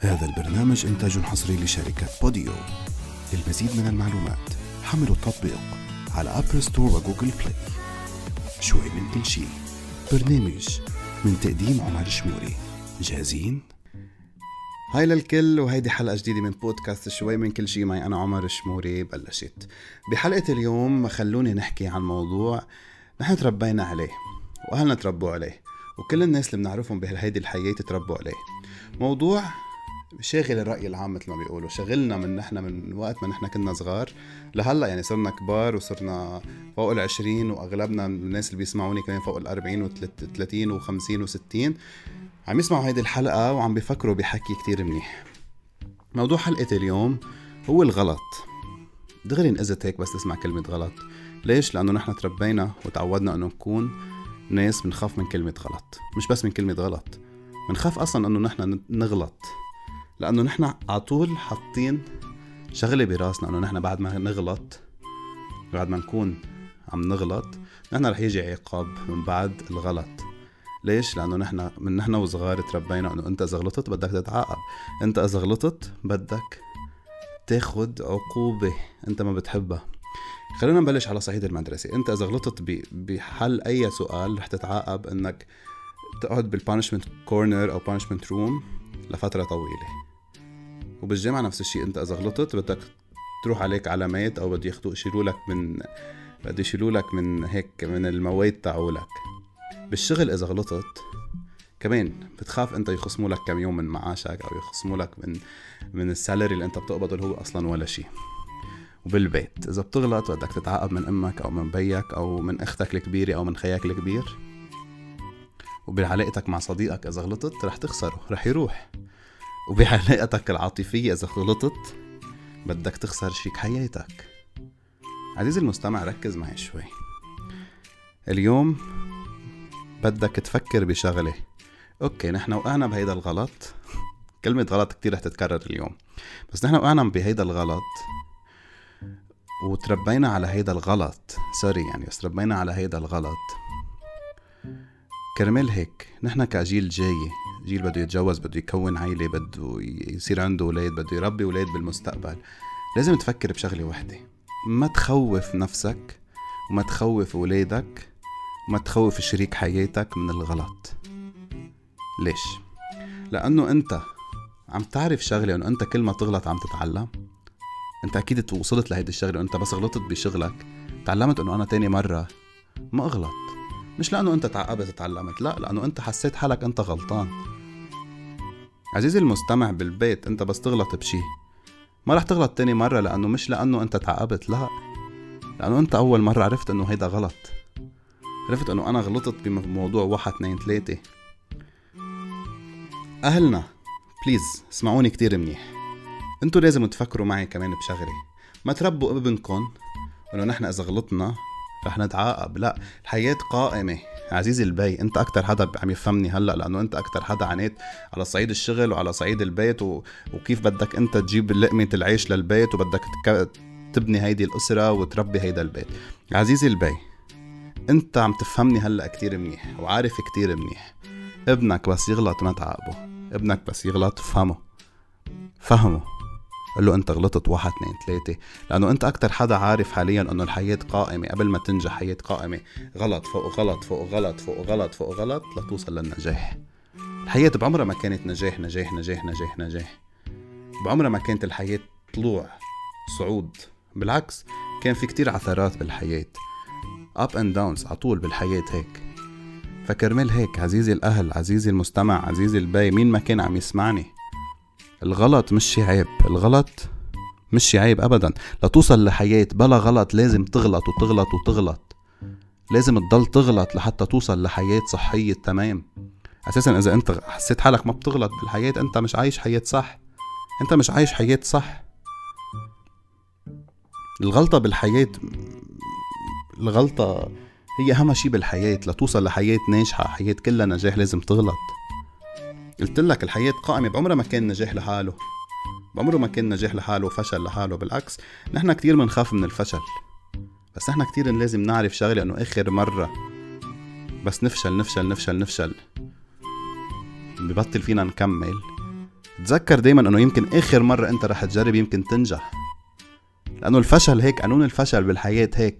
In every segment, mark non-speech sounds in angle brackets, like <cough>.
هذا البرنامج إنتاج حصري لشركة Podeo. للمزيد من المعلومات حملوا التطبيق على Apple Store و Google Play شوي من كل شيء. برنامج من تقديم عمر شموري. جاهزين؟ هاي للكل وهيدي حلقة جديدة من بودكاست شوي من كل شيء. معي أنا عمر شموري بلشت. بحلقة اليوم خلوني نحكي عن موضوع نحن تربينا عليه وأهلنا تربوا عليه وكل الناس اللي بنعرفهم بهيدي الحياة تربوا عليه. موضوع شاغل الرأي العام مثل ما بيقولوا. شغلنا من نحن من وقت ما نحن كنا صغار. لهلأ يعني صرنا كبار وصرنا فوق العشرين وأغلبنا من الناس اللي بيسمعوني كمان فوق الأربعين وثلاثين وخمسين وستين. عم يسمعوا هيدي الحلقة وعم بيفكروا بحكي كتير منيح. موضوع حلقة اليوم هو الغلط. دغري انقذت هيك بس تسمع كلمة غلط. ليش؟ لأنه نحن تربينا وتعودنا أنه نكون ناس بنخاف من كلمة غلط. مش بس من كلمة غلط. بنخاف أصلا أنه نحن نغلط. لأنه نحن على طول حاطين شغلة براسنا إنه نحن بعد ما نغلط بعد ما نكون عم نغلط نحن رح يجي عقاب من بعد الغلط ليش؟ لأنه نحن من نحن وصغار تربينا إنه أنت إذا غلطت بدك تتعاقب، أنت إذا غلطت بدك تاخد عقوبة أنت ما بتحبها. خلينا نبلش على صعيد المدرسة، أنت إذا غلطت بحل أي سؤال رح تتعاقب إنك تقعد بال punishment corner أو punishment room لفترة طويلة. وبالجامعة نفس الشيء. انت إذا غلطت بدك تروح عليك علامات أو بده ياخذوا يشيلوا لك من بده يشيلوا لك من هيك من المواد تاعولك. بالشغل إذا غلطت كمان بتخاف أنت يخصموا لك كم يوم من معاشك أو يخصموا لك من من السالري اللي أنت بتقبضه اللي هو أصلا ولا شيء. وبالبيت إذا بتغلط بدك تتعاقب من أمك أو من بيك أو من أختك الكبيرة أو من خياك الكبير وبعلاقتك مع صديقك إذا غلطت رح تخسره رح يروح. وبعلاقتك العاطفية إذا غلطت بدك تخسر شيك حياتك. عزيزي المستمع ركز معي شوي. اليوم بدك تفكر بشغلة. okay نحن وقعنا بهيدا الغلط. <laughs> كلمة غلط كتير رح تتكرر اليوم. بس نحن وقعنا بهيدا الغلط وتربينا على هيدا الغلط. sorry يعني بس تربينا على هيدا الغلط. كرمال هيك نحن كجيل جاي جيل بده يتجوز بده يكون عيلة بده يصير عنده أولاد بده يربي أولاد بالمستقبل. لازم تفكر بشغلة وحدة. ما تخوف نفسك وما تخوف أولادك وما تخوف شريك حياتك من الغلط. ليش؟ لأنه أنت عم تعرف شغلة أنه أنت كل ما تغلط عم تتعلم. أنت أكيد وصلت لهيدي الشغلة وأنت بس غلطت بشغلك. تعلمت أنه أنا تاني مرة ما أغلط. مش لأنه أنت تعقبت تعلمت لا لأنه أنت حسيت حالك أنت غلطان. عزيزي المستمع بالبيت أنت بس تغلط بشي. ما رح تغلط تاني مرة لأنه مش لأنه أنت تعبت لا. لأنه أنت أول مرة عرفت أنه هيدا غلط. عرفت أنه أنا غلطت بموضوع واحد اثنين ثلاثة. أهلنا please اسمعوني كتير منيح. انتو لازم تفكروا معي كمان بشغلة. ما تربوا ابنكم إنه نحن إذا غلطنا رح نتعاقب. لا الحياة قائمة. عزيزي البي انت أكتر حدا عم يفهمني هلأ لأنه انت أكتر حدا عانيت على صعيد الشغل وعلى صعيد البيت و... وكيف بدك انت تجيب لقمة العيش للبيت وبدك تك... تبني هيدي الأسرة وتربي هيدا البيت. عزيزي البي انت عم تفهمني هلأ كتير منيح وعارف كتير منيح. ابنك بس يغلط ما تعاقبه. ابنك بس يغلط فهمه. فهمه. قل له أنت غلطت واحد اثنين ثلاثة. لأنه أنت أكتر حدا عارف حاليا إنه الحياة قائمة. قبل ما تنجح حياة قائمة. غلط فوق غلط فوق غلط فوق غلط فوق غلط لتوصل للنجاح. الحياة بعمرها ما كانت نجاح نجاح نجاح نجاح نجاح. بعمرها ما كانت الحياة طلوع صعود. بالعكس كان في كتير عثرات بالحياة. up and downs على طول بالحياة هيك. فكرمال هيك عزيزي الأهل عزيزي المستمع عزيزي البي مين ما كان عم يسمعني؟ الغلط مش عيب الغلط مش عيب ابدا. لتوصل لحياة بلا غلط لازم تغلط وتغلط وتغلط. لازم تضل تغلط لحتى توصل لحياة صحية تمام؟ أساسا إذا أنت حسيت حالك ما بتغلط بالحياة أنت مش عايش حياة صح. أنت مش عايش حياة صح. الغلطة بالحياة الغلطة هي أهم شي بالحياة. لتوصل لحياة ناجحة حياة كلها نجاح لازم تغلط. قلت لك الحياة قائمة بعمرها ما كان نجاح لحاله. بعمره ما كان نجاح لحاله وفشل لحاله بالعكس نحن كتير بنخاف من الفشل. بس نحن كتير لازم نعرف شغلة إنه آخر مرة بس نفشل نفشل نفشل نفشل. ببطل فينا نكمل. تذكر دايما إنه يمكن آخر مرة أنت رح تجرب يمكن تنجح. لأنه الفشل هيك قانون الفشل بالحياة هيك.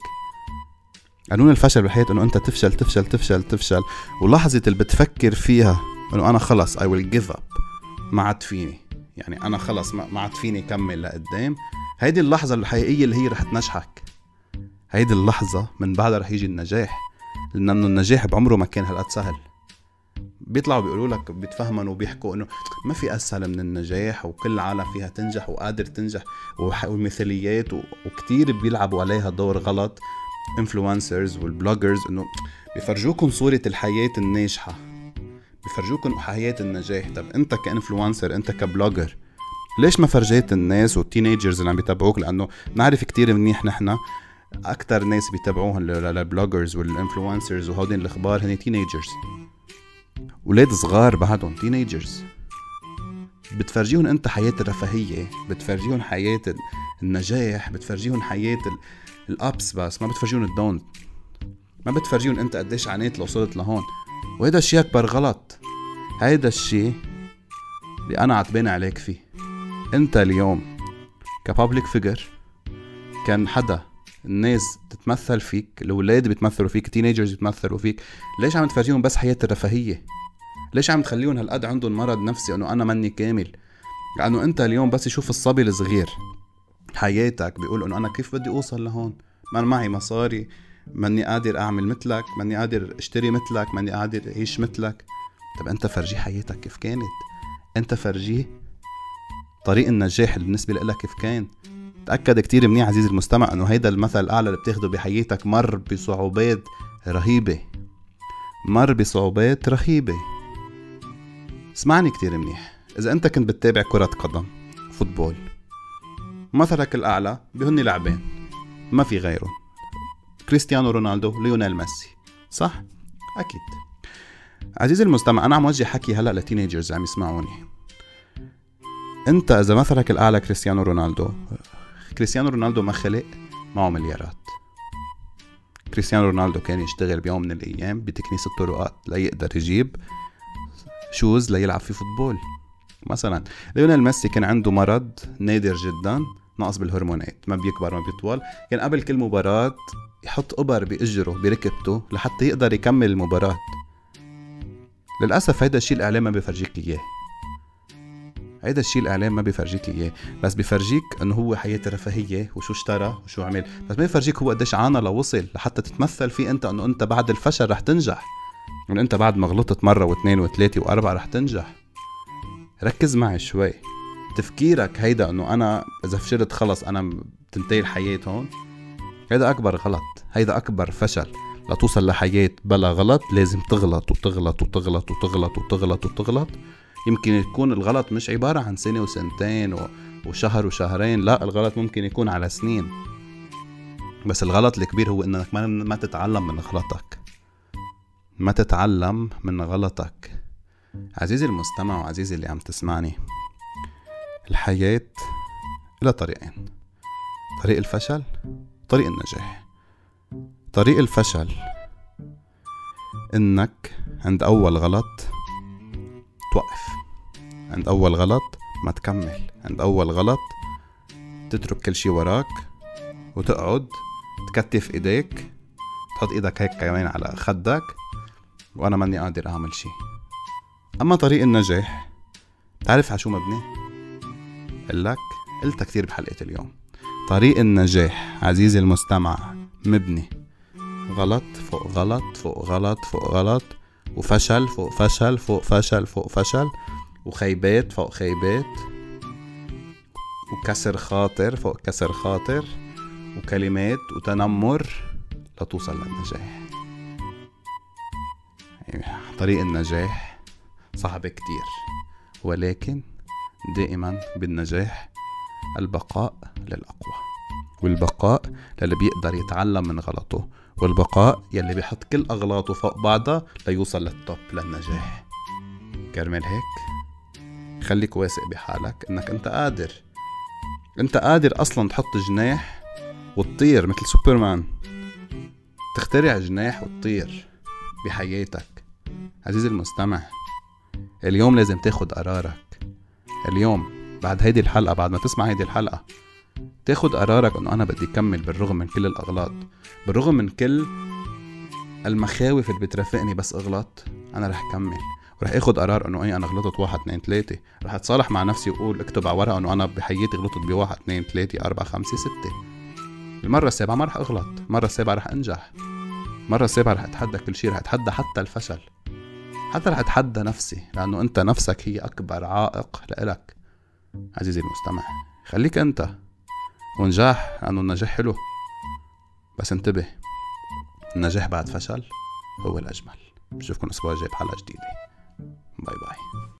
قانون الفشل بالحياة إنه أنت تفشل تفشل تفشل تفشل. ولحظة اللي بتفكر فيها إنه أنا خلص I will give up. ما عاد فيني. يعني أنا خلص ما عاد فيني كمل لقدام. هيدي اللحظة الحقيقية اللي هي رح تنجحك. هيدي اللحظة من بعدها رح يجي النجاح. لأنه النجاح بعمره ما كان هالقد سهل. بيطلعوا بيقولوا لك بيتفهموا وبيحكوا إنه ما في اسهل من النجاح وكل العالم فيها تنجح وقادر تنجح والمثاليات وكتير بيلعبوا عليها دور غلط. influencers وال bloggers إنه بيفرجوكم صورة الحياة الناجحة. بيفرجوكم حياة النجاح. طب أنت ك influencer أنت ك blogger ليش ما فرجيت الناس وال teenagers اللي عم بيتابعوك؟ لأنه نعرف كتير منيح نحن أكثر ناس بيتابعوهم لل bloggers وال influencers وهودين الأخبار هن teenagers. ولاد صغار بعدهم teenagers. بتفرجيهم أنت حياة الرفاهية بتفرجيهم حياة النجاح بتفرجيهم حياة ال ups بس ما بتفرجيهم ال down ما بتفرجيهم أنت قديش عانيت لو وصلت لهون. وهيدا الشيء اكبر غلط هيدا الشيء اللي أنا عتبان عليك فيه. أنت اليوم ك public figure كان حدا الناس تتمثل فيك الأولاد بيتمثلوا فيك teenagers بيتمثلوا فيك ليش عم تفرجيهم بس حياة الرفاهية؟ ليش عم تخليهم هالقد عندهم مرض نفسي إنه أنا ماني كامل؟ لأنه أنت اليوم بس يشوف الصبي الصغير. حياتك بيقول إنه أنا كيف بدي أوصل لهون؟ ما معي مصاري. ماني قادر أعمل مثلك ماني قادر أشتري مثلك ماني قادر أعيش مثلك. طب أنت فرجيه حياتك كيف كانت؟ أنت فرجيه طريق النجاح بالنسبة لك كيف كان؟ تأكد كتير منيح عزيزي المستمع إنه هيدا المثل الأعلى اللي بتاخده بحياتك مر بصعوبات رهيبة. مر بصعوبات رهيبة. اسمعني كتير منيح. إذا أنت كنت بتتابع كرة قدم football مثلك الأعلى بهن لاعبين ما في غيرهم كريستيانو رونالدو ليونيل ميسي. صح؟ أكيد. عزيزي المستمع أنا عم وجه حكي هلأ ل teenagers عم يسمعوني. أنت إذا مثلك الاعلى كريستيانو رونالدو كريستيانو رونالدو ما خلق معه مليارات. كريستيانو رونالدو كان يشتغل بيوم من الأيام بتكنيس الطرقات ليقدر يجيب shoes ليلعب في football. مثلا ليونيل ميسي كان عنده مرض نادر جدا. نقص بالهرمونات ما بيكبر ما بيطول. كان قبل كل مباراة يحط إبر بإجره بركبته لحتى يقدر يكمل المباراة. للأسف هيدا الشيء الإعلام ما بيفرجيك إياه. هيدا الشيء الإعلام ما بيفرجيك إياه. بس بيفرجيك إنه هو حياة رفاهية وشو اشترى وشو عمل. بس ما بيفرجيك هو قديش عانى لوصل لحتى تتمثل فيه أنت إنه أنت بعد الفشل رح تنجح. انه أنت بعد ما غلطت مرة واثنين وثلاثه وأربعة رح تنجح. ركز معي شوي. تفكيرك هيدا إنه أنا إذا فشلت خلص أنا بتنتهي الحياة هون. هيدا أكبر غلط هيدا أكبر فشل. لتوصل لحياة بلا غلط لازم تغلط وتغلط وتغلط وتغلط وتغلط وتغلط. يمكن يكون الغلط مش عبارة عن سنة وسنتين وشهر وشهرين لا الغلط ممكن يكون على سنين. بس الغلط الكبير هو إنك ما تتعلم من غلطك. ما تتعلم من غلطك. عزيزي المستمع وعزيزي اللي عم تسمعني الحياة إلى طريقين طريق الفشل طريق النجاح. طريق الفشل إنك عند أول غلط توقف. عند أول غلط ما تكمل. عند أول غلط تترك كل شي وراك وتقعد تكتف إيديك تحط إيدك هيك كمان على خدك وأنا ماني قادر أعمل شي. أما طريق النجاح تعرف على شو مبني؟ لك قلتها كثير بحلقة اليوم. طريق النجاح عزيزي المستمع مبني. غلط فوق غلط فوق غلط فوق غلط وفشل فوق فشل فوق فشل فوق فشل وخيبات فوق خيبات وكسر خاطر فوق كسر خاطر وكلمات وتنمر لتوصل للنجاح. طريق النجاح صعب كتير ولكن دائما بالنجاح البقاء للأقوى. والبقاء للي بيقدر يتعلم من غلطه والبقاء يلي بيحط كل أغلاطه فوق بعضها ليوصل للتوب للنجاح. كرمال هيك خليك واثق بحالك إنك أنت قادر. أنت قادر أصلا تحط جناح وتطير مثل سوبرمان. تخترع جناح وتطير بحياتك. عزيزي المستمع اليوم لازم تاخد قرارك. اليوم بعد هيدي الحلقة بعد ما تسمع هيدي الحلقة تاخد قرارك إنه أنا بدي كمل بالرغم من كل الأغلاط. بالرغم من كل المخاوف اللي بترافقني بس اغلط أنا رح كمل ورح آخد قرار إنه اي أنا غلطت واحد اثنين ثلاثة رح أتصالح مع نفسي وأقول اكتب على ورقة إنه أنا بحياتي غلطت بواحد اثنين ثلاثة أربعة خمسة ستة. المرة السابعة ما رح أغلط. المرة السابعة رح أنجح. المرة السابعة رح أتحدى كل شيء رح أتحدى حتى الفشل. حتى رح أتحدى نفسي لأنه أنت نفسك هي أكبر عائق لإلك. عزيزي المستمع خليك أنت ونجاح لأنه النجاح حلو. بس انتبه النجاح بعد فشل هو الأجمل. بشوفكم الأسبوع الجاي بحلقة جديدة. باي باي.